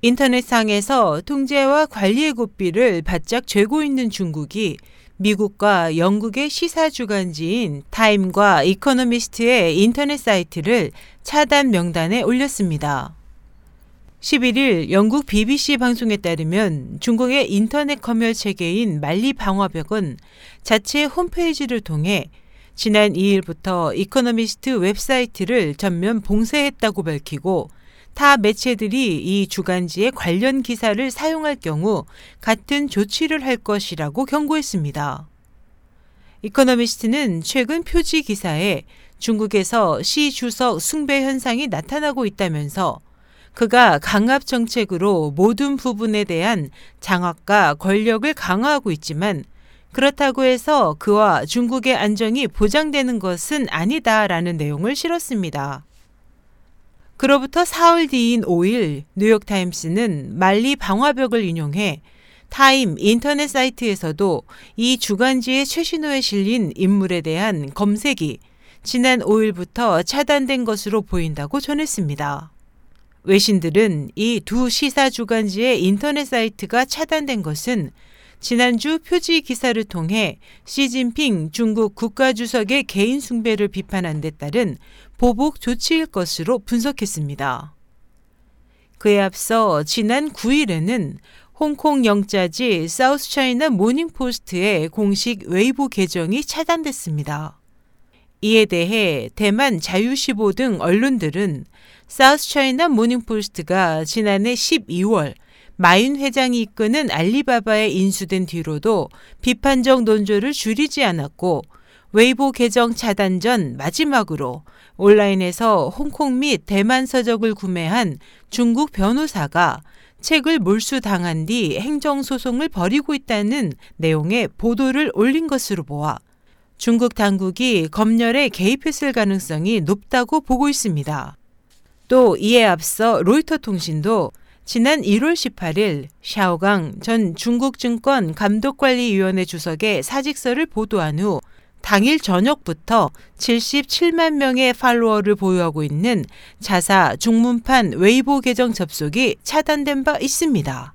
인터넷상에서 통제와 관리의 고삐를 바짝 죄고 있는 중국이 미국과 영국의 시사 주간지인 타임과 이코노미스트의 인터넷 사이트를 차단 명단에 올렸습니다. 11일 영국 BBC 방송에 따르면 중국의 인터넷 검열 체계인 만리 방화벽은 자체 홈페이지를 통해 지난 2일부터 이코노미스트 웹사이트를 전면 봉쇄했다고 밝히고 타 매체들이 이 주간지의 관련 기사를 사용할 경우 같은 조치를 할 것이라고 경고했습니다. 이코노미스트는 최근 표지 기사에 중국에서 시 주석 숭배 현상이 나타나고 있다면서 그가 강압 정책으로 모든 부분에 대한 장악과 권력을 강화하고 있지만 그렇다고 해서 그와 중국의 안정이 보장되는 것은 아니다라는 내용을 실었습니다. 그로부터 사흘 뒤인 5일 뉴욕타임스는 만리 방화벽을 인용해 타임 인터넷 사이트에서도 이 주간지의 최신호에 실린 인물에 대한 검색이 지난 5일부터 차단된 것으로 보인다고 전했습니다. 외신들은 이 두 시사 주간지의 인터넷 사이트가 차단된 것은 지난주 표지 기사를 통해 시진핑 중국 국가주석의 개인 숭배를 비판한 데 따른 보복 조치일 것으로 분석했습니다. 그에 앞서 지난 9일에는 홍콩 영자지 사우스 차이나 모닝포스트의 공식 웨이보 계정이 차단됐습니다. 이에 대해 대만 자유시보 등 언론들은 사우스 차이나 모닝포스트가 지난해 12월 마윤 회장이 이끄는 알리바바에 인수된 뒤로도 비판적 논조를 줄이지 않았고 웨이보 계정 차단 전 마지막으로 온라인에서 홍콩 및 대만 서적을 구매한 중국 변호사가 책을 몰수당한 뒤 행정소송을 벌이고 있다는 내용의 보도를 올린 것으로 보아 중국 당국이 검열에 개입했을 가능성이 높다고 보고 있습니다. 또 이에 앞서 로이터 통신도 지난 1월 18일 샤오강 전 중국증권 감독관리위원회 주석의 사직서를 보도한 후 당일 저녁부터 77만 명의 팔로워를 보유하고 있는 자사 중문판 웨이보 계정 접속이 차단된 바 있습니다.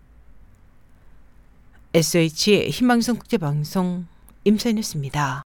SH 희망성 국제방송 임선이었습니다.